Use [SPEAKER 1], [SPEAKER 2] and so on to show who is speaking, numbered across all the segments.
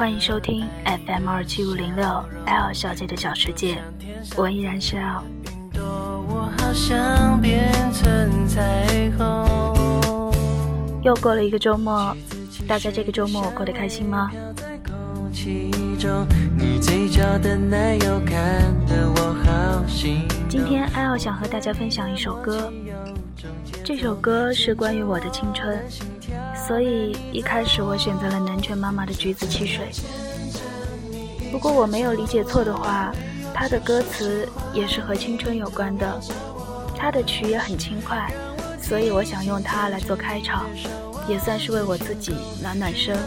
[SPEAKER 1] 欢迎收听 FM 二七五零六 L 小姐的小世界，我依然是 L。又过了一个周末，大家这个周末过得开心吗？今天 L 想和大家分享一首歌，这首歌是关于我的青春，所以一开始我选择了南拳妈妈的《橘子汽水》。如果我没有理解错的话，它的歌词也是和青春有关的，它的曲也很轻快，所以我想用它来做开场，也算是为我自己暖暖身。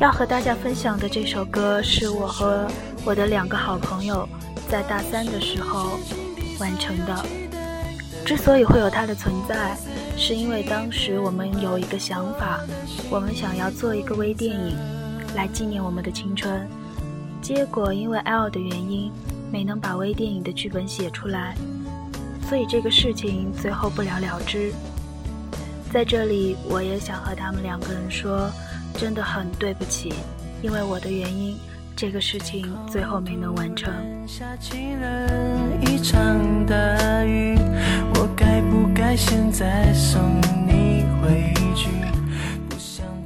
[SPEAKER 1] 要和大家分享的这首歌，是我和我的两个好朋友在大三的时候完成的。之所以会有它的存在，是因为当时我们有一个想法，我们想要做一个微电影来纪念我们的青春。结果因为 L 的原因，没能把微电影的剧本写出来。所以这个事情最后不了了之。在这里，我也想和他们两个人说，真的很对不起，因为我的原因，这个事情最后没能完成。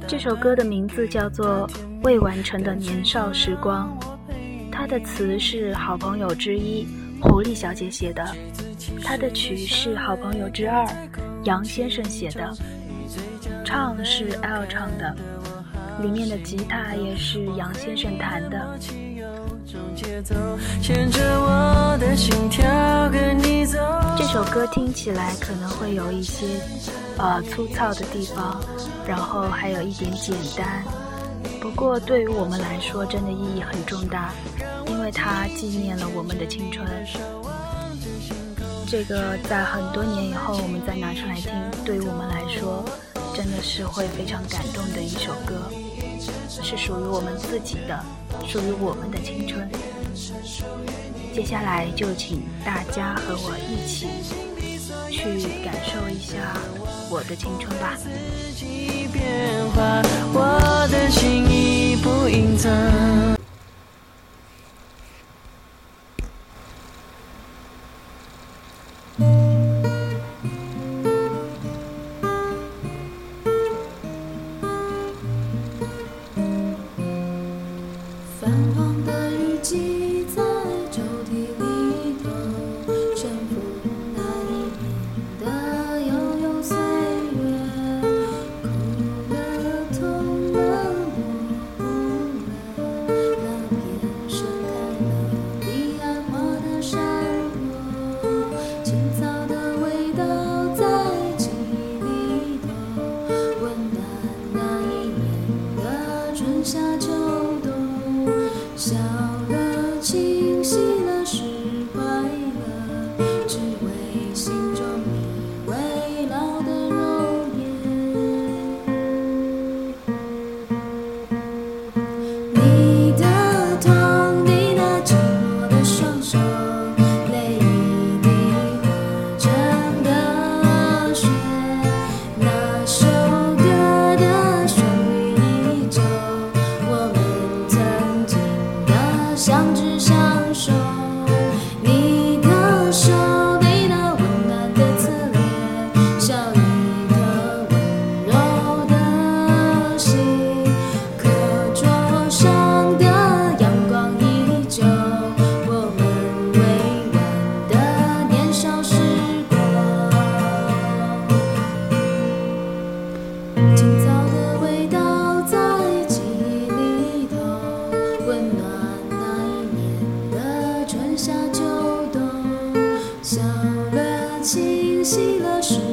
[SPEAKER 1] 这首歌的名字叫做《未完成的年少时光》，它的词是好朋友之一狐狸小姐写的。它的曲是好朋友之二杨先生写的，唱是 L 唱的，里面的吉他也是杨先生弹的。这首歌听起来可能会有一些呃粗糙的地方，然后还有一点简单，不过对于我们来说真的意义很重大，因为它纪念了我们的青春。这个在很多年以后，我们再拿出来听，对于我们来说，真的是会非常感动的一首歌，是属于我们自己的，属于我们的青春。接下来就请大家和我一起去感受一下我的青春吧。我的心已不隐藏。只为心。洗了水。